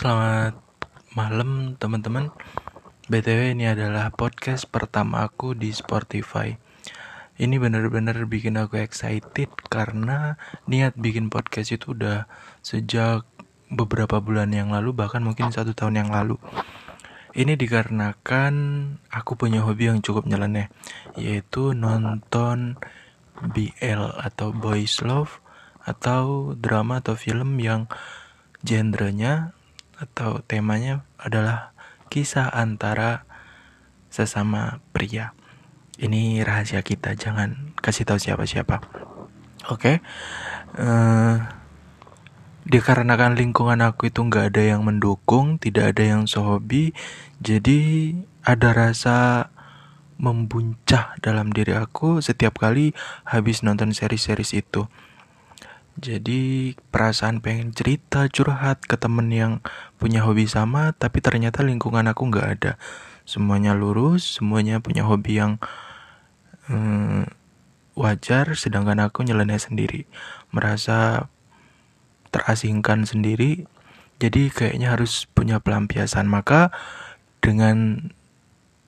Selamat malam teman-teman. BTW ini adalah podcast pertama aku di Spotify. Ini bener-bener bikin aku excited Karena niat bikin podcast itu udah sejak beberapa bulan yang lalu Bahkan mungkin satu tahun yang lalu. Ini dikarenakan aku punya hobi yang cukup nyeleneh Yaitu nonton BL atau Boys Love Atau drama atau film yang genrenya atau temanya adalah kisah antara sesama pria. Ini rahasia kita, jangan kasih tahu siapa-siapa. Oke, okay? uh, eh, dikarenakan lingkungan aku itu nggak ada yang mendukung, tidak ada yang sehobi, jadi ada rasa membuncah dalam diri aku setiap kali habis nonton seri-series itu. Jadi perasaan pengen cerita curhat ke temen yang punya hobi sama tapi ternyata lingkungan aku nggak ada. Semuanya lurus, semuanya punya hobi yang hmm, wajar sedangkan aku nyeleneh sendiri. Merasa terasingkan sendiri. Jadi kayaknya harus punya pelampiasan. Maka dengan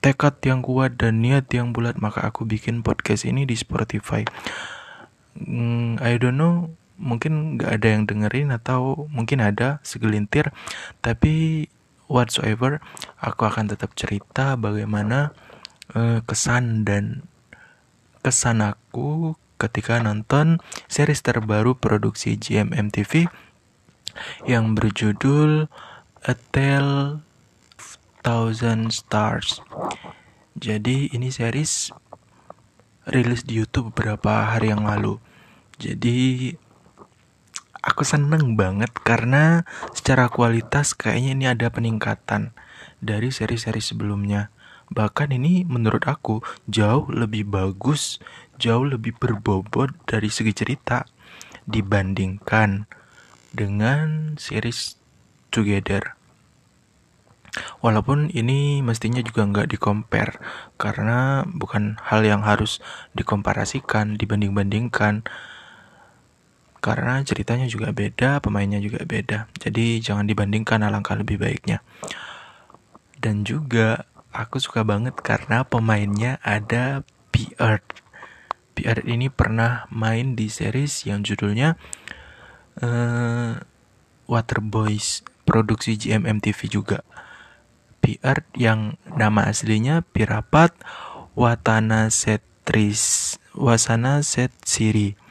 tekad yang kuat dan niat yang bulat maka aku bikin podcast ini di Spotify. Hmm, I don't know mungkin nggak ada yang dengerin atau mungkin ada segelintir tapi whatsoever aku akan tetap cerita bagaimana uh, kesan dan kesan aku ketika nonton series terbaru produksi GMMTV yang berjudul A Tale Thousand Stars. Jadi ini series rilis di YouTube beberapa hari yang lalu. Jadi aku seneng banget karena secara kualitas kayaknya ini ada peningkatan dari seri-seri sebelumnya. Bahkan ini menurut aku jauh lebih bagus, jauh lebih berbobot dari segi cerita dibandingkan dengan series Together. Walaupun ini mestinya juga nggak dikompar karena bukan hal yang harus dikomparasikan, dibanding-bandingkan karena ceritanya juga beda, pemainnya juga beda. Jadi jangan dibandingkan alangkah lebih baiknya. Dan juga aku suka banget karena pemainnya ada P-Art. P-Art ini pernah main di series yang judulnya uh, Water Boys, produksi GMMTV juga. P-Art yang nama aslinya Pirapat Watana Setris Wasana Set Siri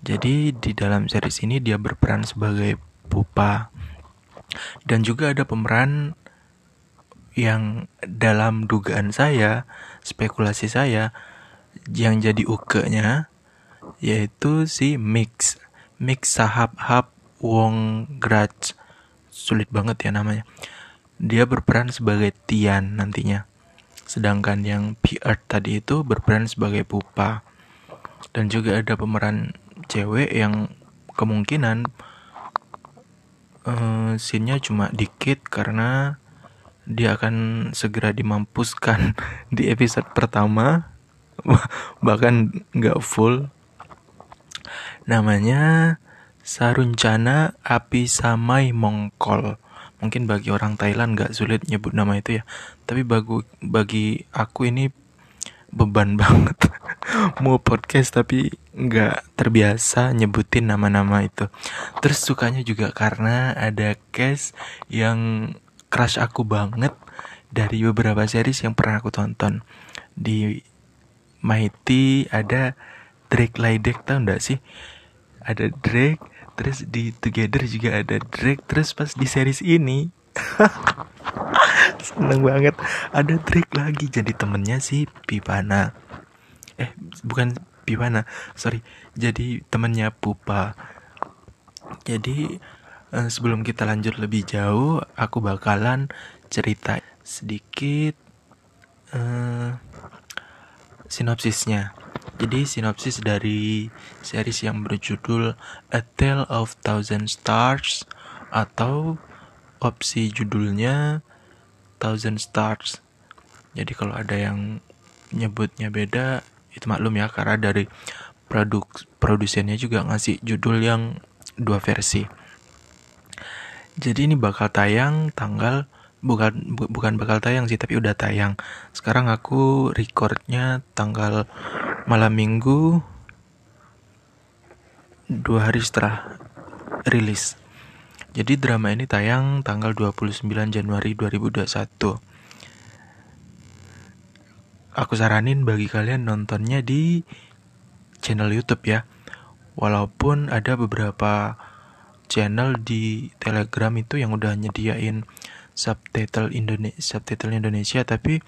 jadi di dalam series ini dia berperan sebagai pupa dan juga ada pemeran yang dalam dugaan saya, spekulasi saya yang jadi uke-nya yaitu si Mix. Mix Sahab Hab Wong Grach. Sulit banget ya namanya. Dia berperan sebagai Tian nantinya. Sedangkan yang PR tadi itu berperan sebagai Pupa. Dan juga ada pemeran cewek yang kemungkinan uh, scene-nya cuma dikit karena dia akan segera dimampuskan di episode pertama bahkan nggak full. Namanya Saruncana Api Samai Mongkol. Mungkin bagi orang Thailand nggak sulit nyebut nama itu ya. Tapi bagi bagi aku ini beban banget. Mau podcast tapi nggak terbiasa nyebutin nama-nama itu. Terus sukanya juga karena ada case yang crush aku banget dari beberapa series yang pernah aku tonton. Di Mighty ada Drake Lydek tau nggak sih? Ada Drake terus di Together juga ada Drake terus pas di series ini seneng banget. Ada Drake lagi jadi temennya si Pipana. Eh bukan Pipana sorry. Jadi temennya Pupa. Jadi eh, sebelum kita lanjut lebih jauh aku bakalan cerita sedikit eh, sinopsisnya. Jadi sinopsis dari series yang berjudul A Tale of Thousand Stars atau opsi judulnya Thousand Stars. Jadi kalau ada yang nyebutnya beda, itu maklum ya karena dari produk produsennya juga ngasih judul yang dua versi. Jadi ini bakal tayang tanggal bukan bu, bukan bakal tayang sih tapi udah tayang. Sekarang aku recordnya tanggal malam minggu dua hari setelah rilis. Jadi drama ini tayang tanggal 29 Januari 2021. Aku saranin bagi kalian nontonnya di channel YouTube ya. Walaupun ada beberapa channel di Telegram itu yang udah nyediain subtitle Indonesia, subtitle Indonesia tapi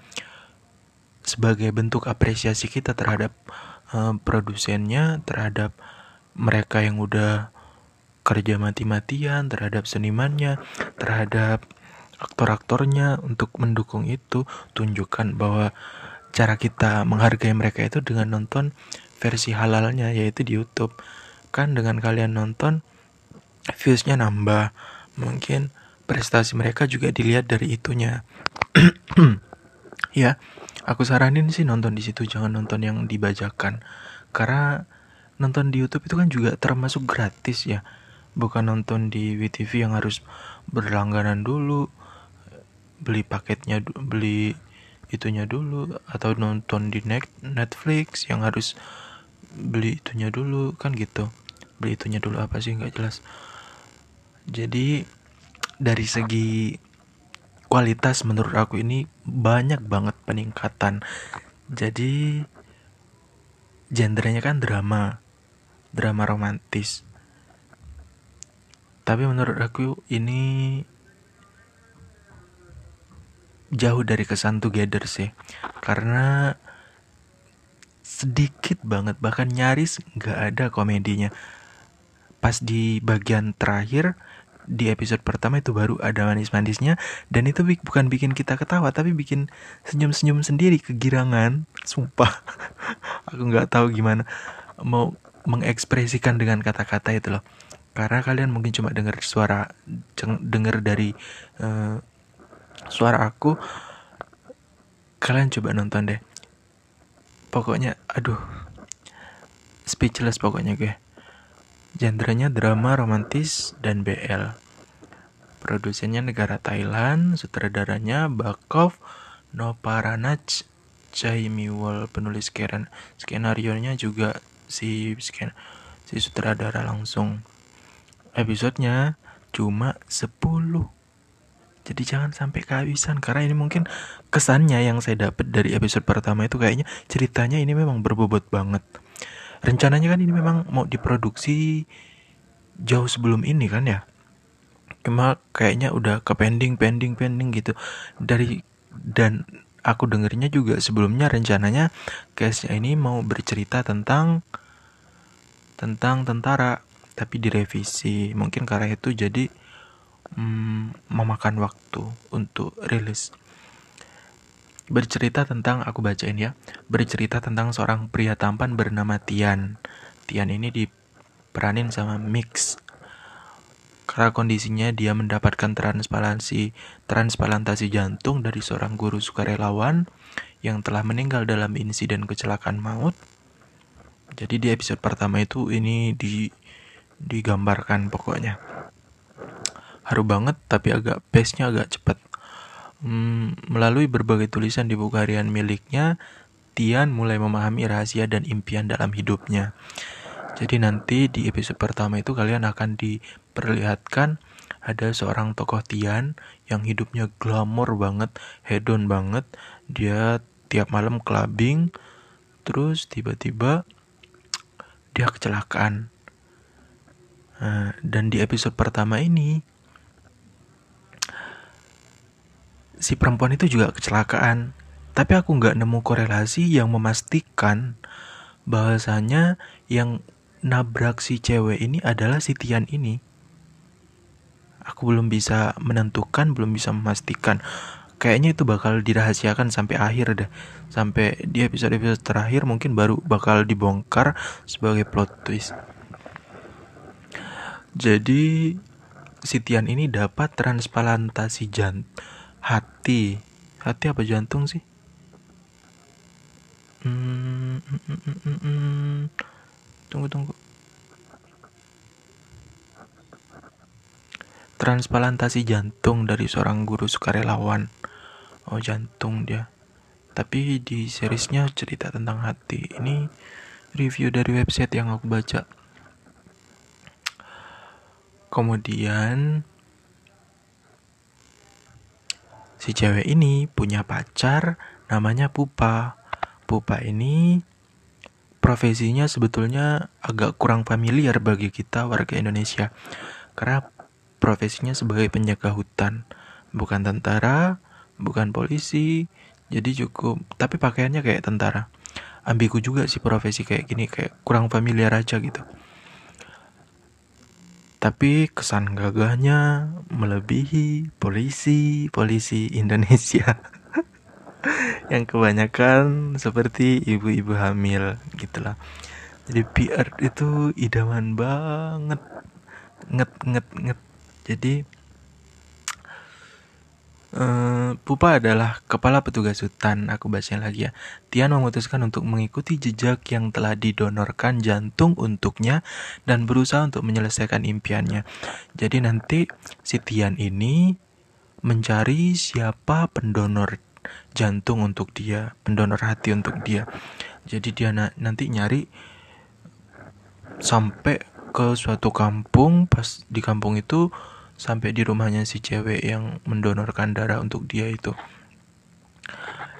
sebagai bentuk apresiasi kita terhadap uh, produsennya, terhadap mereka yang udah kerja mati-matian terhadap senimannya, terhadap aktor-aktornya untuk mendukung itu, tunjukkan bahwa cara kita menghargai mereka itu dengan nonton versi halalnya yaitu di YouTube. Kan dengan kalian nonton viewsnya nambah, mungkin prestasi mereka juga dilihat dari itunya. ya, aku saranin sih nonton di situ, jangan nonton yang dibajakan. Karena nonton di YouTube itu kan juga termasuk gratis ya bukan nonton di WTV yang harus berlangganan dulu beli paketnya beli itunya dulu atau nonton di Netflix yang harus beli itunya dulu kan gitu. Beli itunya dulu apa sih? Nggak jelas. Jadi dari segi kualitas menurut aku ini banyak banget peningkatan. Jadi genrenya kan drama drama romantis tapi menurut aku ini jauh dari kesan together sih. Karena sedikit banget bahkan nyaris nggak ada komedinya. Pas di bagian terakhir di episode pertama itu baru ada manis-manisnya dan itu bukan bikin kita ketawa tapi bikin senyum-senyum sendiri kegirangan. Sumpah. Aku nggak tahu gimana mau mengekspresikan dengan kata-kata itu loh karena kalian mungkin cuma dengar suara dengar dari uh, suara aku kalian coba nonton deh. Pokoknya aduh speechless pokoknya gue. Genrenya drama romantis dan BL produsennya negara Thailand sutradaranya Bakov Noparanach Jaimiwol penulis skenario nya juga si si sutradara langsung episodenya cuma 10 jadi jangan sampai kehabisan karena ini mungkin kesannya yang saya dapat dari episode pertama itu kayaknya ceritanya ini memang berbobot banget. Rencananya kan ini memang mau diproduksi jauh sebelum ini kan ya? Cuma kayaknya udah ke pending pending pending gitu. Dari dan aku dengernya juga sebelumnya rencananya case ini mau bercerita tentang tentang tentara tapi direvisi. Mungkin karena itu jadi hmm, memakan waktu untuk rilis. Bercerita tentang aku bacain ya. Bercerita tentang seorang pria tampan bernama Tian. Tian ini diperanin sama Mix. Karena kondisinya dia mendapatkan transplantasi transplantasi jantung dari seorang guru sukarelawan yang telah meninggal dalam insiden kecelakaan maut. Jadi di episode pertama itu ini di digambarkan pokoknya. Haru banget tapi agak pace-nya agak cepat hmm, melalui berbagai tulisan di buku harian miliknya Tian mulai memahami rahasia dan impian dalam hidupnya. Jadi nanti di episode pertama itu kalian akan diperlihatkan ada seorang tokoh Tian yang hidupnya glamor banget, hedon banget. Dia tiap malam clubbing, terus tiba-tiba dia kecelakaan Nah, dan di episode pertama ini si perempuan itu juga kecelakaan. Tapi aku nggak nemu korelasi yang memastikan bahwasanya yang nabrak si cewek ini adalah si Tian ini. Aku belum bisa menentukan, belum bisa memastikan. Kayaknya itu bakal dirahasiakan sampai akhir deh. Sampai di episode-episode terakhir mungkin baru bakal dibongkar sebagai plot twist. Jadi Sitian ini dapat transplantasi jant hati. Hati apa jantung sih? Hmm, hmm, hmm, hmm. Tunggu tunggu. transplantasi jantung dari seorang guru sukarelawan oh jantung dia tapi di seriesnya cerita tentang hati ini review dari website yang aku baca kemudian si cewek ini punya pacar namanya Pupa. Pupa ini profesinya sebetulnya agak kurang familiar bagi kita warga Indonesia. Karena profesinya sebagai penjaga hutan. Bukan tentara bukan polisi jadi cukup. Tapi pakaiannya kayak tentara. Ambigu juga sih profesi kayak gini kayak kurang familiar aja gitu tapi kesan gagahnya melebihi polisi polisi Indonesia. Yang kebanyakan seperti ibu-ibu hamil gitulah. Jadi PR itu idaman banget. Nget nget nget. Jadi Uh, Pupa adalah kepala petugas hutan. Aku bacain lagi ya. Tian memutuskan untuk mengikuti jejak yang telah didonorkan jantung untuknya dan berusaha untuk menyelesaikan impiannya. Jadi nanti si Tian ini mencari siapa pendonor jantung untuk dia, pendonor hati untuk dia. Jadi dia na nanti nyari sampai ke suatu kampung, pas di kampung itu sampai di rumahnya si cewek yang mendonorkan darah untuk dia itu.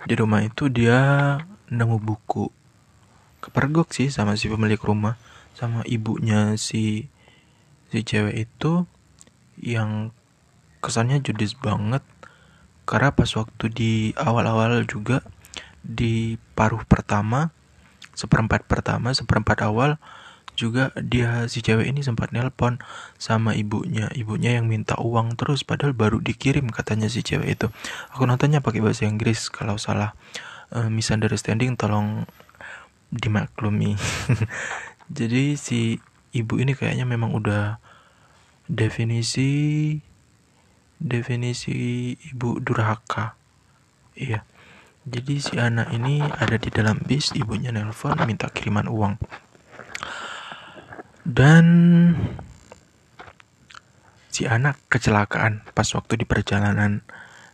Di rumah itu dia nemu buku kepergok sih sama si pemilik rumah sama ibunya si si cewek itu yang kesannya judes banget. Karena pas waktu di awal-awal juga di paruh pertama seperempat pertama seperempat awal juga dia si cewek ini sempat nelpon sama ibunya. Ibunya yang minta uang terus padahal baru dikirim katanya si cewek itu. Aku nontonnya pakai bahasa Inggris kalau salah. Uh, misunderstanding tolong dimaklumi. Jadi si ibu ini kayaknya memang udah definisi definisi ibu durhaka. Iya. Jadi si anak ini ada di dalam bis ibunya nelpon minta kiriman uang dan si anak kecelakaan pas waktu di perjalanan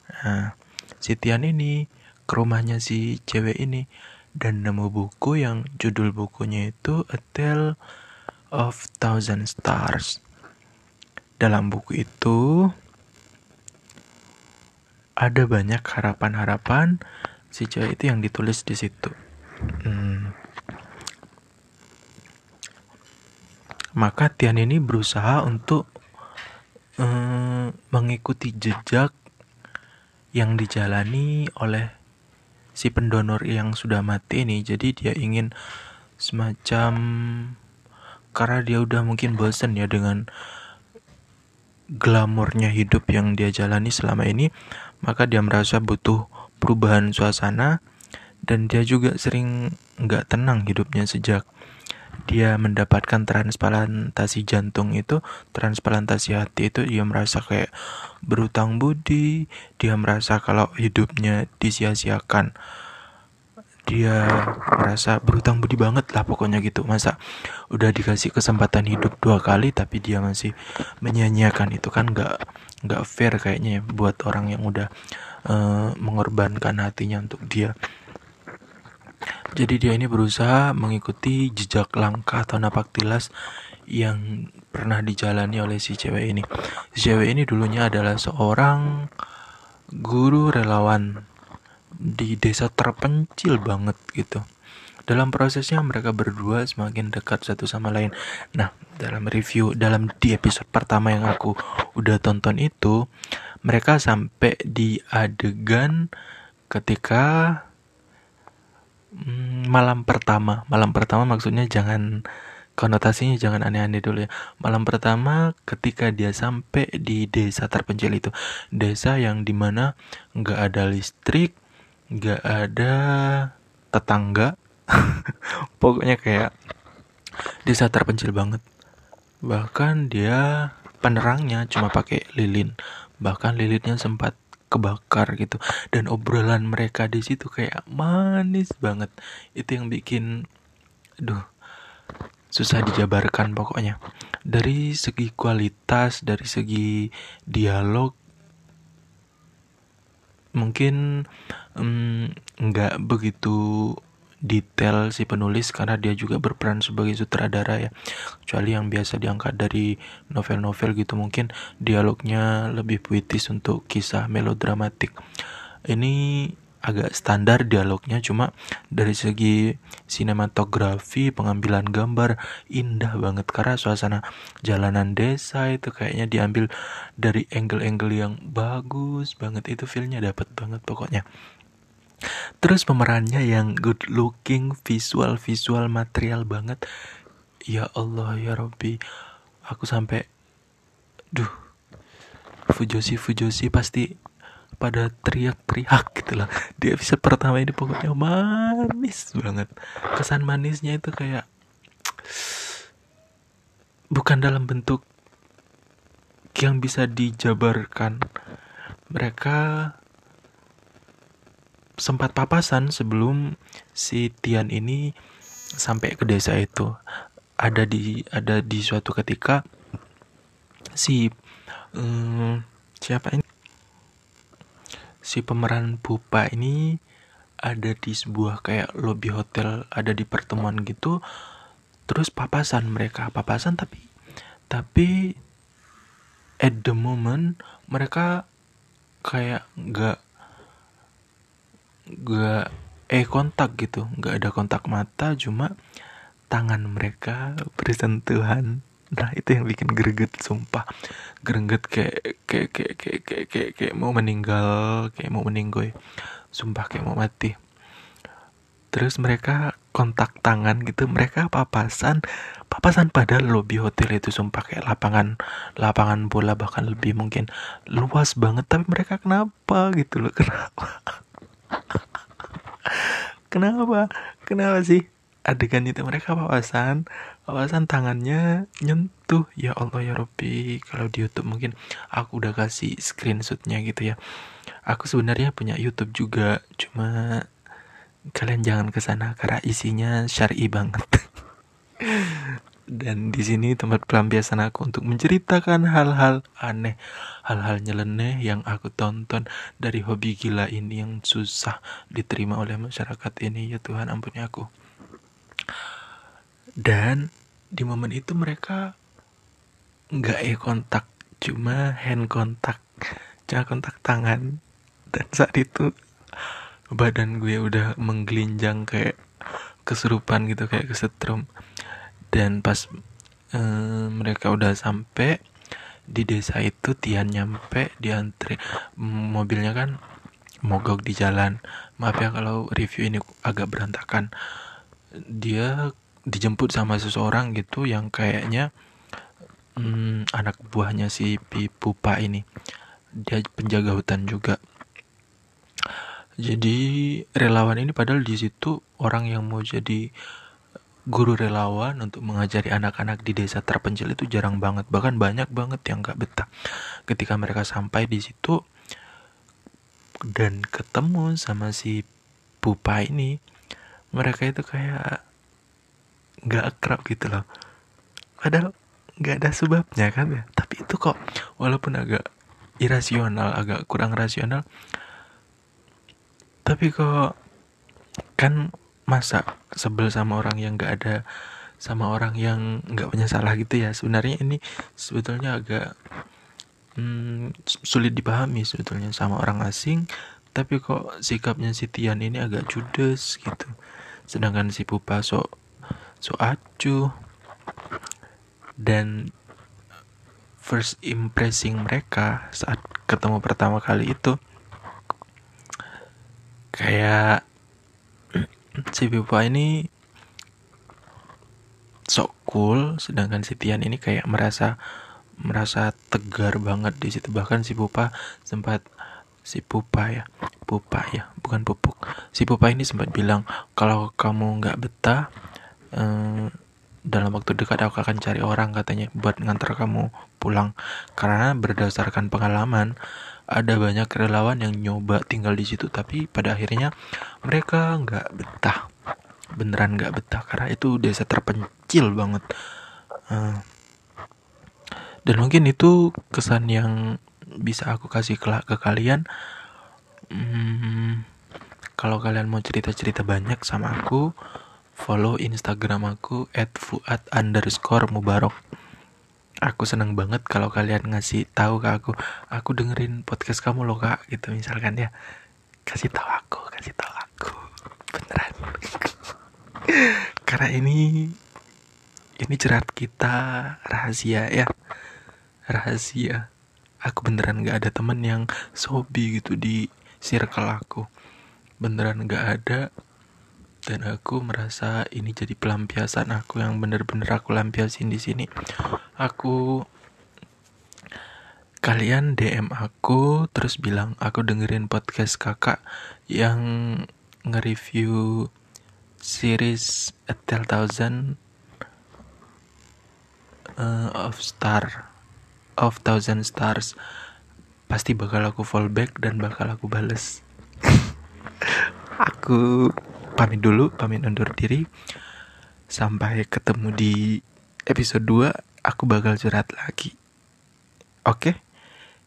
nah, si Tian ini ke rumahnya si cewek ini dan nemu buku yang judul bukunya itu A Tale of Thousand Stars dalam buku itu ada banyak harapan-harapan si cewek itu yang ditulis di situ hmm. Maka Tian ini berusaha untuk um, mengikuti jejak yang dijalani oleh si pendonor yang sudah mati ini. Jadi dia ingin semacam karena dia udah mungkin bosen ya dengan glamornya hidup yang dia jalani selama ini, maka dia merasa butuh perubahan suasana dan dia juga sering nggak tenang hidupnya sejak dia mendapatkan transplantasi jantung itu, transplantasi hati itu dia merasa kayak berutang budi, dia merasa kalau hidupnya disia-siakan. Dia merasa berutang budi banget lah pokoknya gitu. Masa udah dikasih kesempatan hidup dua kali tapi dia masih menyanyiakan itu kan nggak nggak fair kayaknya ya buat orang yang udah uh, mengorbankan hatinya untuk dia. Jadi dia ini berusaha mengikuti jejak langkah atau napak tilas yang pernah dijalani oleh si cewek ini. Si cewek ini dulunya adalah seorang guru relawan di desa terpencil banget gitu. Dalam prosesnya mereka berdua semakin dekat satu sama lain. Nah, dalam review dalam di episode pertama yang aku udah tonton itu, mereka sampai di adegan ketika Hmm, malam pertama. Malam pertama maksudnya jangan konotasinya jangan aneh-aneh dulu ya. Malam pertama ketika dia sampai di desa terpencil itu, desa yang di mana nggak ada listrik, nggak ada tetangga, pokoknya kayak desa terpencil banget. Bahkan dia penerangnya cuma pakai lilin, bahkan lilinnya sempat kebakar gitu. Dan obrolan mereka di situ kayak manis banget. Itu yang bikin duh susah dijabarkan pokoknya. Dari segi kualitas dari segi dialog mungkin nggak um, begitu detail si penulis karena dia juga berperan sebagai sutradara ya. Kecuali yang biasa diangkat dari novel-novel gitu mungkin dialognya lebih puitis untuk kisah melodramatik. Ini agak standar dialognya cuma dari segi sinematografi pengambilan gambar indah banget. Karena suasana jalanan desa itu kayaknya diambil dari angle-angle yang bagus banget. Itu feelnya dapat banget pokoknya terus pemerannya yang good looking visual visual material banget. Ya Allah ya Robbi aku sampai duh Fujoshi Fujoshi pasti pada teriak-teriak gitu lah di episode pertama ini pokoknya manis banget. Kesan manisnya itu kayak bukan dalam bentuk yang bisa dijabarkan. Mereka sempat papasan sebelum si Tian ini sampai ke desa itu. Ada di ada di suatu ketika si um, siapa ini? Si pemeran Pupa ini ada di sebuah kayak lobby hotel ada di pertemuan gitu. Terus papasan mereka papasan tapi tapi at the moment mereka kayak nggak nggak eh kontak gitu. Nggak ada kontak mata cuma tangan mereka bersentuhan. Nah itu yang bikin greget sumpah. Greget kayak kayak kayak kayak kayak kayak, kayak mau meninggal kayak mau meninggoy. Sumpah kayak mau mati. Terus mereka kontak tangan gitu. Mereka papasan papasan pada lobby hotel itu sumpah kayak lapangan lapangan bola bahkan lebih mungkin. Luas banget tapi mereka kenapa gitu loh? Kenapa kenapa? Kenapa sih? Adegan itu mereka papasan papasan tangannya nyentuh. Ya Allah ya Robbi kalau di YouTube mungkin aku udah kasih screenshotnya gitu ya. Aku sebenarnya punya YouTube juga. Cuma kalian jangan ke sana karena isinya syar'i banget dan di sini tempat pelampiasan aku untuk menceritakan hal-hal aneh, hal-hal nyeleneh yang aku tonton dari hobi gila ini yang susah diterima oleh masyarakat ini. Ya Tuhan ampuni aku. Dan di momen itu mereka nggak e kontak cuma hand kontak cuma kontak tangan. Dan saat itu badan gue udah menggelinjang kayak kesurupan gitu kayak kesetrum dan pas eh, mereka udah sampai di desa itu Tian nyampe diantre mobilnya kan mogok di jalan. Maaf ya kalau review ini agak berantakan. Dia dijemput sama seseorang gitu yang kayaknya hmm, anak buahnya si Pupa ini. Dia penjaga hutan juga. Jadi relawan ini padahal di situ orang yang mau jadi guru relawan untuk mengajari anak-anak di desa terpencil itu jarang banget. Bahkan banyak banget yang gak betah. Ketika mereka sampai di situ dan ketemu sama si Pupa ini mereka itu kayak nggak akrab gitu loh. Padahal nggak ada sebabnya kan ya. Tapi itu kok walaupun agak irasional agak kurang rasional tapi kok kan masa sebel sama orang yang nggak ada sama orang yang nggak punya salah gitu ya. Sebenarnya ini sebetulnya agak hmm, sulit dipahami sebetulnya sama orang asing tapi kok sikapnya si Tian ini agak judes gitu. Sedangkan si Pupa sok so acuh dan first impressing mereka saat ketemu pertama kali itu kayak si Pipa ini sok cool sedangkan si Tian ini kayak merasa merasa tegar banget di situ. Bahkan si Pupa sempat si Pupa ya Pupa ya bukan pupuk. Si Pupa ini sempat bilang kalau kamu nggak betah Eh, dalam waktu dekat aku akan cari orang katanya buat ngantar kamu pulang. Karena berdasarkan pengalaman ada banyak relawan yang nyoba tinggal di situ tapi pada akhirnya mereka nggak betah. Beneran nggak betah karena itu desa terpencil banget. Uh, dan mungkin itu kesan yang bisa aku kasih ke, ke kalian. Hmm, kalau kalian mau cerita-cerita banyak sama aku follow instagram aku at fuad underscore mubarok aku seneng banget kalau kalian ngasih tahu ke aku aku dengerin podcast kamu loh kak gitu misalkan ya. Kasih tahu aku kasih tahu aku. Beneran. Karena ini ini cerat kita rahasia ya. Rahasia. Aku beneran gak ada temen yang sobi gitu di circle aku. Beneran gak ada dan aku merasa ini jadi pelampiasan aku yang bener-bener aku lampiasin di sini. Aku kalian DM aku terus bilang aku dengerin podcast kakak yang nge-review series A Tell Thousand uh, of Star of Thousand Stars. Pasti bakal aku fallback dan bakal aku bales. Aku pamit dulu pamit undur diri. Sampai ketemu di episode 2 aku bakal curhat lagi. Oke?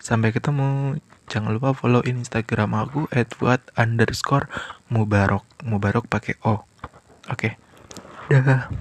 Sampai ketemu. Jangan lupa follow instagram aku @fuad underscore mubarok. Mubarok pakai o. Oke? Dah